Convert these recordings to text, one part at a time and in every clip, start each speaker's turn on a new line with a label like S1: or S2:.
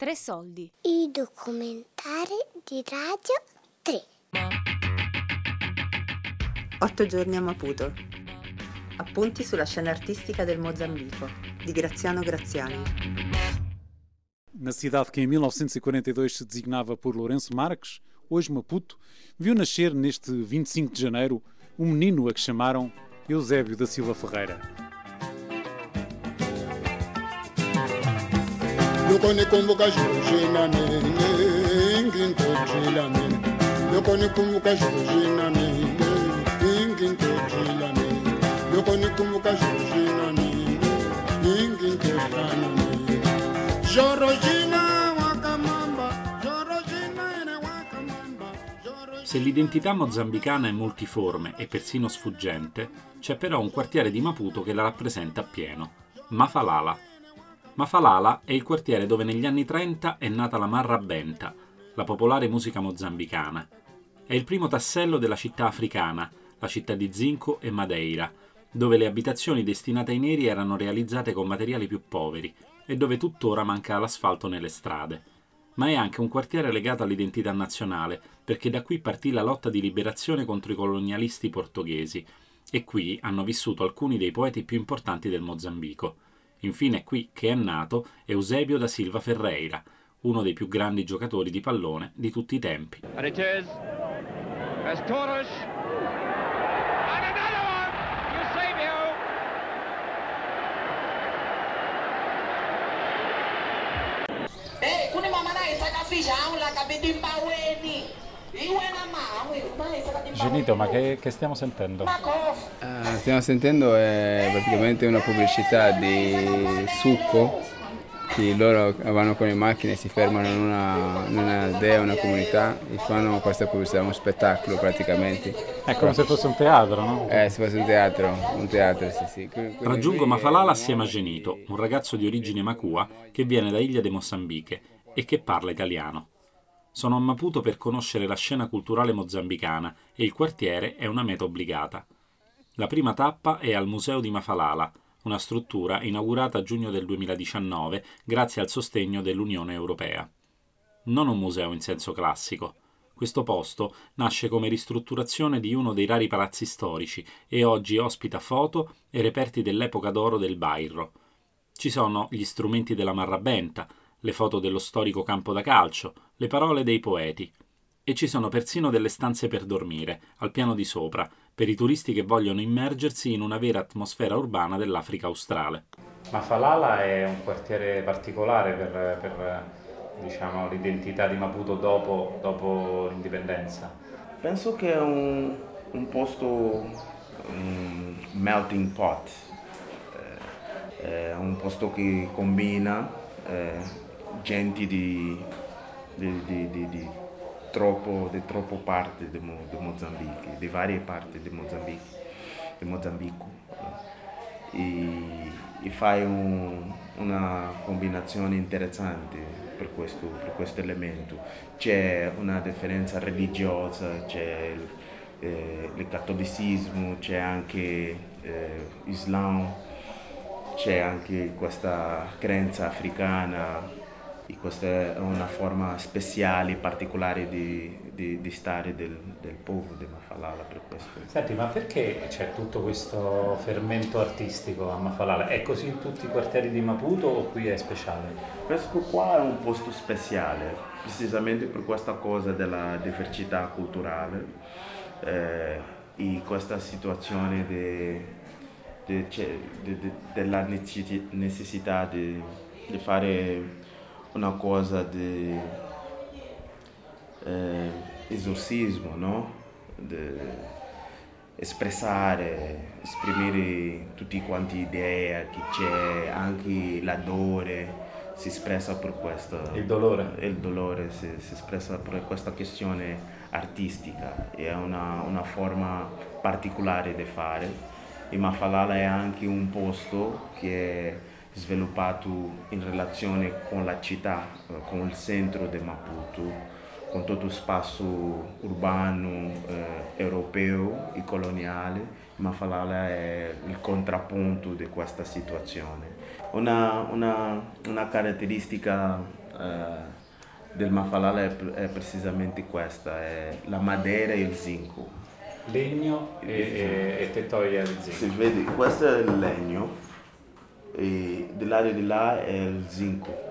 S1: Tre soldi.
S2: I documentari di Radio 3.
S3: Otto giorni a Maputo. Appunti sulla scena artistica del Mozambico, di Graziano Graziani.
S4: Na cidade que em 1942 se designava por Lourenço Marques, hoje Maputo, viu nascer neste 25 de janeiro um menino a que chamaram Eusébio da Silva Ferreira.
S5: Loko ni kumbuka xilo xinanene ngintotxilanene loko ni kumbuka xilo xinanene ngintotxilanene loko ni kumbuka xilo xinanene ngintotlanane xoroxina wakamamba xoroxina ene wakamamba
S6: Se l'identità mozambicana è multiforme e persino sfuggente, c'è però un quartiere di Maputo che la rappresenta appieno, Mafalala. Mafalala è il quartiere dove negli anni 30 è nata la Marra Benta, la popolare musica mozambicana. È il primo tassello della città africana, la città di Zinco e Madeira, dove le abitazioni destinate ai neri erano realizzate con materiali più poveri e dove tuttora manca l'asfalto nelle strade. Ma è anche un quartiere legato all'identità nazionale, perché da qui partì la lotta di liberazione contro i colonialisti portoghesi, e qui hanno vissuto alcuni dei poeti più importanti del Mozambico. Infine è qui che è nato Eusebio da Silva Ferreira, uno dei più grandi giocatori di pallone di tutti i tempi.
S7: Eusebio!
S8: Eh, kuni mama naye sakafisha aula kabidi mbaweni. Iwe na
S4: Genito, ma che, che stiamo sentendo?
S9: Ah, stiamo sentendo è praticamente una pubblicità di succo che loro vanno con le macchine, si fermano in una, in un'aldea, una comunità e fanno questa pubblicità, uno spettacolo praticamente.
S4: È come se fosse un teatro, no?
S9: Eh, se fosse un teatro, un teatro, sì, sì. Quello
S6: Raggiungo Mafalala assieme a Genito, un ragazzo di origine Macua che viene da Iglia de Mozambique e che parla italiano. Sono a Maputo per conoscere la scena culturale mozambicana e il quartiere è una meta obbligata. La prima tappa è al Museo di Mafalala, una struttura inaugurata a giugno del 2019 grazie al sostegno dell'Unione Europea. Non un museo in senso classico. Questo posto nasce come ristrutturazione di uno dei rari palazzi storici e oggi ospita foto e reperti dell'epoca d'oro del Bairro. Ci sono gli strumenti della marrabenta, le foto dello storico campo da calcio, le parole dei poeti. E ci sono persino delle stanze per dormire, al piano di sopra, per i turisti che vogliono immergersi in una vera atmosfera urbana dell'Africa australe. Mafalala è un quartiere particolare per, per diciamo, l'identità di Maputo dopo, dopo l'indipendenza.
S10: Penso che è un, un posto, un melting pot, Eh, è un posto che combina eh, gente di, di, di, di, troppo, di troppo parte di, Mo- Mozambico, di varie parti di Mozambico, di Mozambico. E, e fai un- una combinazione interessante per questo, per questo elemento. C'è una differenza religiosa, c'è il, eh, il cattolicismo, c'è anche eh, c'è anche questa credenza africana e questa è una forma speciale, particolare di, di- di stare del, del popolo di Mafalala per questo.
S6: Senti, ma perché c'è tutto questo fermento artistico a Mafalala? È così in tutti i quartieri di Maputo o qui è speciale?
S10: Che qua è un posto speciale, precisamente per questa cosa della diversità culturale eh, e questa situazione de- de- de- de- della necessi- necessità di, di fare una cosa di eh, esorcismo, no? Di espressare, esprimere tutti quanti idee che c'è, anche l'adore si espressa per questo.
S6: Il dolore.
S10: Il dolore si, si espressa per questa questione artistica, è una, una forma particolare di fare. E Mafalala è anche un posto che sviluppato in relazione con la città, eh, con il centro di Maputo, con tutto lo spazio urbano, eh, europeo e coloniale. Mafalala è il contrappunto di questa situazione. Una, una- una caratteristica eh, del Mafalala è, è precisamente questa, è la madera e il zinco.
S6: Legno e, e, e tettoia di zinco.
S10: Si vede, questo è il legno e dell'area di là è il zinco.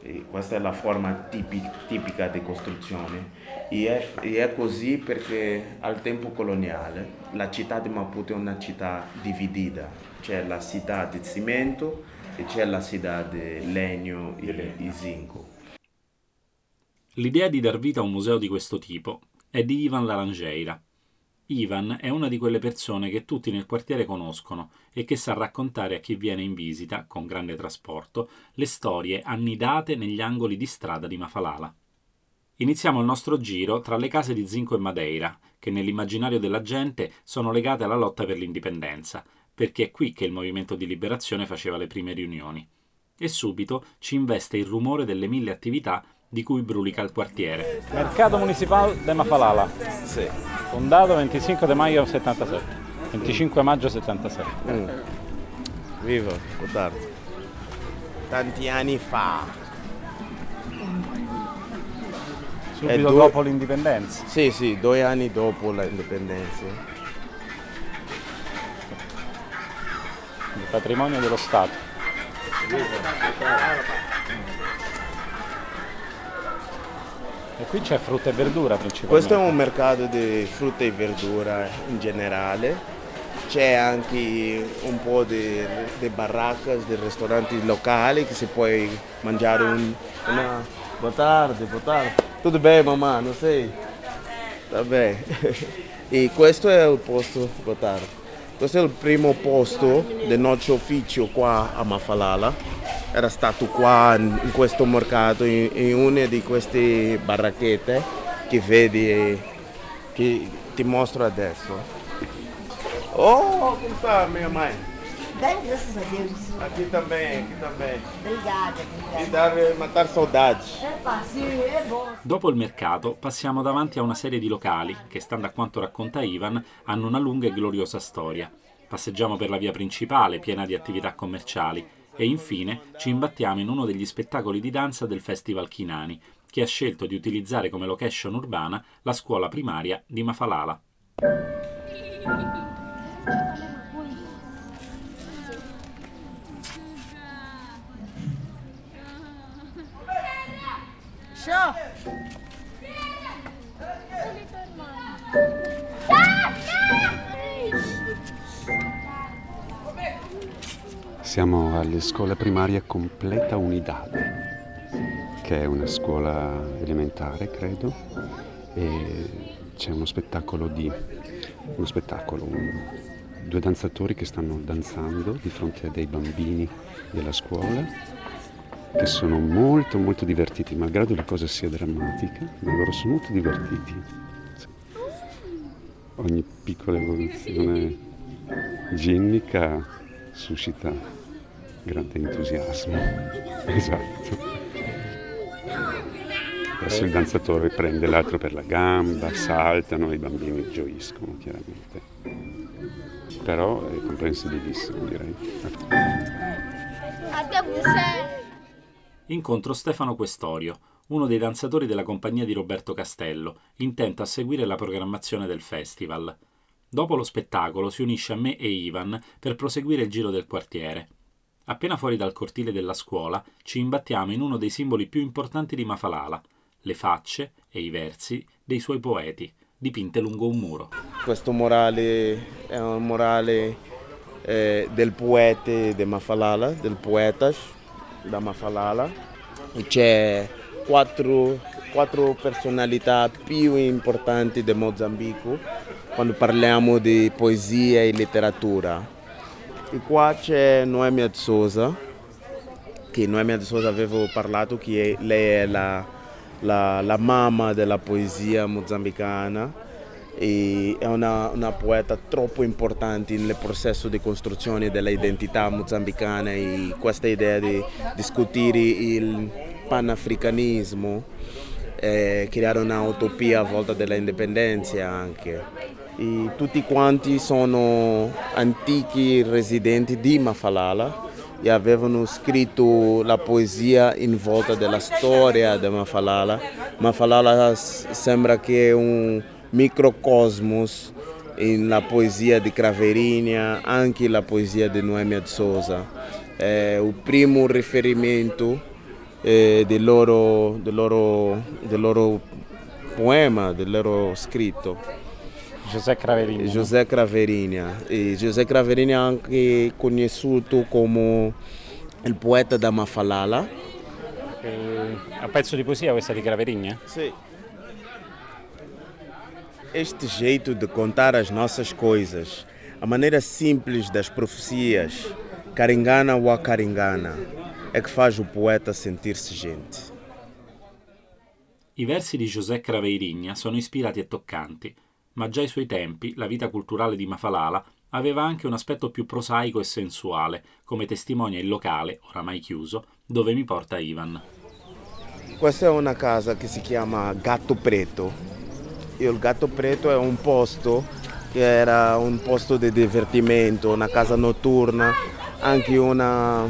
S10: E questa è la forma tipi- tipica di costruzione e è, e è così perché al tempo coloniale la città di Maputo è una città dividita, c'è la città di cemento e c'è la città di legno e di zinco.
S6: L'idea di dar vita a un museo di questo tipo è di Ivan Laranjeira. Ivan è una di quelle persone che tutti nel quartiere conoscono e che sa raccontare a chi viene in visita, con grande trasporto, le storie annidate negli angoli di strada di Mafalala. Iniziamo il nostro giro tra le case di Zinco e Madeira, che nell'immaginario della gente sono legate alla lotta per l'indipendenza, perché è qui che il movimento di liberazione faceva le prime riunioni. E subito ci investe il rumore delle mille attività di cui brulica il quartiere.
S1: Mercato Municipal de Mafalala.
S10: Sì.
S1: Fondato 25 de maggio 77. 25 maggio 77.
S10: Mm. Viva, Cotardo. Tanti anni fa.
S1: Subito
S10: due-
S1: dopo l'indipendenza.
S10: Sì, sì, due anni dopo l'indipendenza.
S1: Il patrimonio dello Stato. E qui c'è frutta e verdura principalmente.
S10: Questo è un mercato di frutta e verdura in generale. C'è anche un po' di, di barracche, di ristoranti locali che si può mangiare un, una... Boa tarde, boa tarde. Tudo bem, mamma? Non sei? Tá bene. e questo è il posto, boa tarde. Questo è il primo posto del nostro ufficio qua a Mafalala. Era stato qua in questo mercato, in, in una di queste barracchette che vedi che ti mostro adesso. Oh, como tá, minha mãe?
S11: Bem, graças a Deus.
S10: Aqui também, aqui também.
S11: Obrigada,
S10: E
S11: obrigada.
S10: dar, eh, matar saudades.
S11: Bom.
S6: Dopo il mercato passiamo davanti a una serie di locali che, stando a quanto racconta Ivan, hanno una lunga e gloriosa storia. Passeggiamo per la via principale, piena di attività commerciali, e infine ci imbattiamo in uno degli spettacoli di danza del Festival Chinani, che ha scelto di utilizzare come location urbana la scuola primaria di Mafalala.
S11: Show!
S12: Siamo alle scuola primaria Completa Unidade, che è una scuola elementare, credo, e c'è uno spettacolo di uno spettacolo, un- due danzatori che stanno danzando di fronte a dei bambini della scuola che sono molto molto divertiti, malgrado la cosa sia drammatica, ma loro sono molto divertiti. Ogni piccola evoluzione ginnica suscita grande entusiasmo. Esatto. Adesso il danzatore prende l'altro per la gamba, saltano i bambini gioiscono chiaramente. Però è comprensibilissimo direi.
S6: Incontro Stefano Questorio, uno dei danzatori della compagnia di Roberto Castello, intento a seguire la programmazione del festival. Dopo lo spettacolo si unisce a me e Ivan per proseguire il giro del quartiere. Appena fuori dal cortile della scuola ci imbattiamo in uno dei simboli più importanti di Mafalala, le facce e i versi dei suoi poeti, dipinte lungo un muro.
S10: Questo morale è un morale eh, del poeta di Mafalala, del poeta da Mafalala. C'è quattro, quattro personalità più importanti di Mozambico quando parliamo di poesia e letteratura. E qua c'è Noemi de Souza, che Noemi de Souza avevo parlato che lei è la, la, la mamma della poesia mozambicana e è una, una poeta troppo importante nel processo di costruzione dell'identità mozambicana e questa idea di discutere il panafricanismo, eh, creare una utopia a volta dell'indipendenza anche. E tutti quanti sono antichi residenti di Mafalala e avevano scritto la poesia in volta della storia di Mafalala. Mafalala sembra che è un microcosmos nella poesia di Craverinia, anche la poesia di Noemi de Souza. È il primo riferimento eh, del, loro, del, loro, del loro poema, del loro scritto.
S1: José Craverinia.
S10: José Craverinia. E José Craverinia è anche conosciuto come il poeta da Mafalala.
S1: Eh, un pezzo di poesia questa di Craverinia?
S10: Sì. Este jeito de contar as nossas coisas, a maneira simples das profecias, caringana ou a caringana, é que faz o poeta sentir-se gente.
S6: I versi di José Craveirigna sono ispirati e toccanti, ma già ai suoi tempi la vita culturale di Mafalala aveva anche un aspetto più prosaico e sensuale, come testimonia il locale, oramai chiuso, dove mi porta Ivan.
S10: Questa è una casa che si chiama Gatto Preto. Il Gatto Preto è un posto che era un posto di divertimento, una casa notturna, anche una,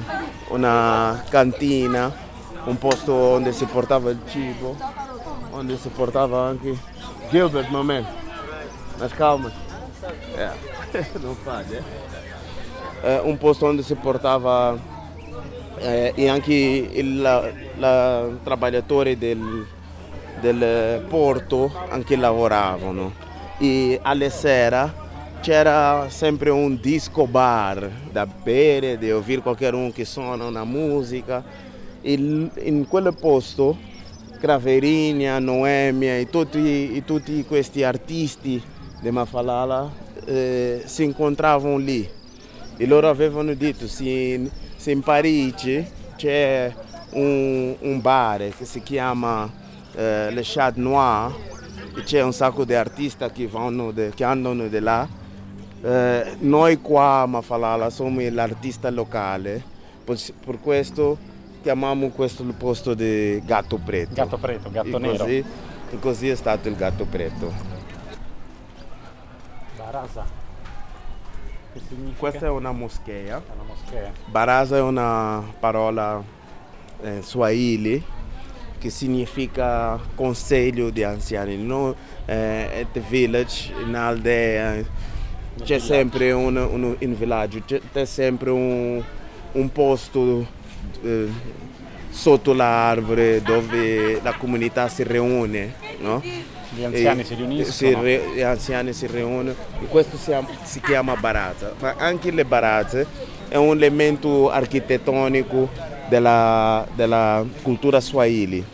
S10: una cantina, un posto dove si portava il cibo, dove si portava anche... Gilbert, mamma, mas calma. É, não faz, é? É um posto onde se portava eh, e anche il la, la- del, del porto anche lavoravano e alle sera c'era sempre un disco bar da bere, di ouvir qualquer um che suona una musica. Il- in quel posto Craverinia, Noemia e tutti, e tutti questi artisti di Mafalala eh, si incontravano lì e loro avevano detto se, se in Parigi c'è un, un bar che si chiama eh, Le Chat Noir e c'è un sacco di artisti che, de- che andano di là eh, noi qua a Mafalala siamo l'artista locale per, per questo chiamiamo questo il posto di Gatto Preto.
S1: Gatto Preto, gatto
S10: e
S1: nero.
S10: così, e così è stato il Gatto Preto
S1: Baraza. Che significa?
S10: questa è una moschea
S1: È una moschea.
S10: Baraza è una parola eh, swahili che significa consiglio di anziani. No? Eh, at the village, in aldea, c'è sempre un, un- in villaggio, c'è, c'è sempre un, un posto eh, sotto l'arbore dove la comunità si riúne. No?
S1: Gli anziani si riuniscono.
S10: si re- gli anziani si riuniscono e questo si, si chiama barazza. Ma anche le barazze è un elemento architettonico della, della cultura swahili.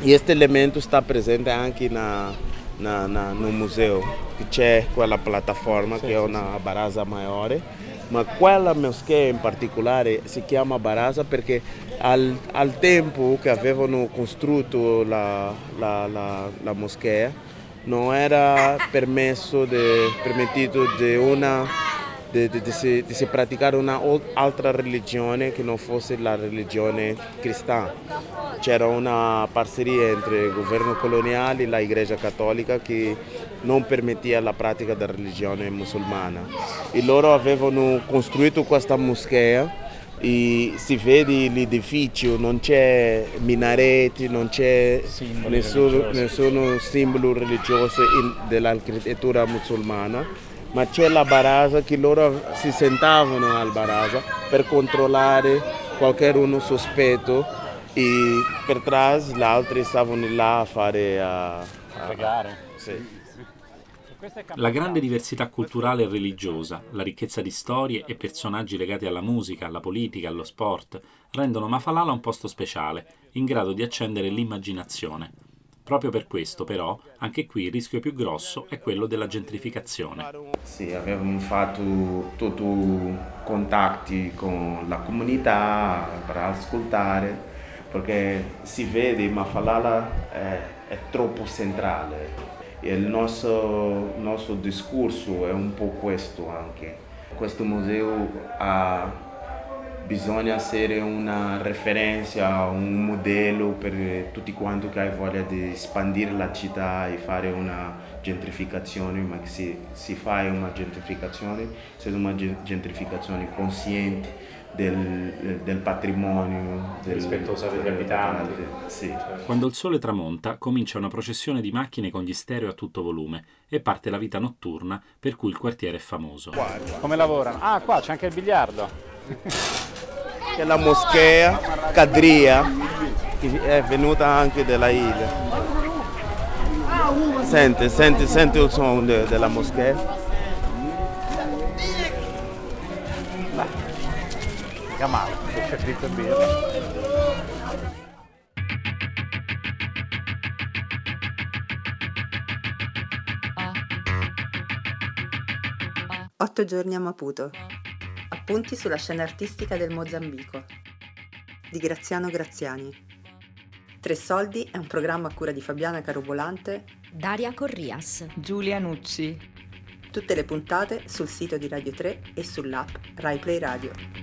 S10: E questo elemento sta presente anche na, na- na- no museo, che c'è quella piattaforma che è una barazza maggiore, ma quella moschea in particolare si chiama barazza perché al, al tempo che avevano costruito la, la- la- la moschea non era permesso, de, permettito di una di, di- di di praticare un'altra religione che non fosse la religione cristiana. C'era una parceria entre il governo coloniale e la Igreja Cattolica che non permetteva la pratica della religione musulmana. E loro avevano costruito questa moschea e si vede l'edificio, non c'è minareti, non c'è
S1: religiosi.
S10: nessuno simbolo religioso dell'architettura musulmana, ma c'è la baraza che loro si sentavano al baraza per controllare qualcuno sospetto e per trás gli altri stavano là a fare a,
S1: A pregare.
S10: Sì.
S6: La grande diversità culturale e religiosa, la ricchezza di storie e personaggi legati alla musica, alla politica, allo sport, rendono Mafalala un posto speciale, in grado di accendere l'immaginazione. Proprio per questo, però, anche qui il rischio più grosso è quello della gentrificazione.
S10: Sì, avevamo fatto tutti i contatti con la comunità per ascoltare, perché si vede che Mafalala è, è troppo centrale e il nostro, nostro discorso è un po' questo anche. Questo museo ha bisogna essere una referenza, un modello per tutti quanti che hai voglia di espandere la città e fare una gentrificazione, ma se si fa una gentrificazione, se è una gentrificazione consciente del, del patrimonio, del,
S6: rispettosa degli abitanti.
S10: Sì.
S6: Quando il sole tramonta, comincia una processione di macchine con gli stereo a tutto volume e parte la vita notturna per cui il quartiere è famoso.
S1: Come lavorano? Ah, qua c'è anche il biliardo.
S13: Che la moschea Cadria, che è venuta anche dalla isla. Sente, sente, sente il suono de- della moschea.
S1: Mica male, pesce fritto e birra.
S3: Otto giorni a Maputo. Appunti sulla scena artistica del Mozambico. Di Graziano Graziani. Tre soldi è un programma a cura di Fabiana Carobolante,
S14: Daria Corrias,
S15: Giulia Nucci.
S3: tutte le puntate sul sito di Radio 3 e sull'app RaiPlay Radio.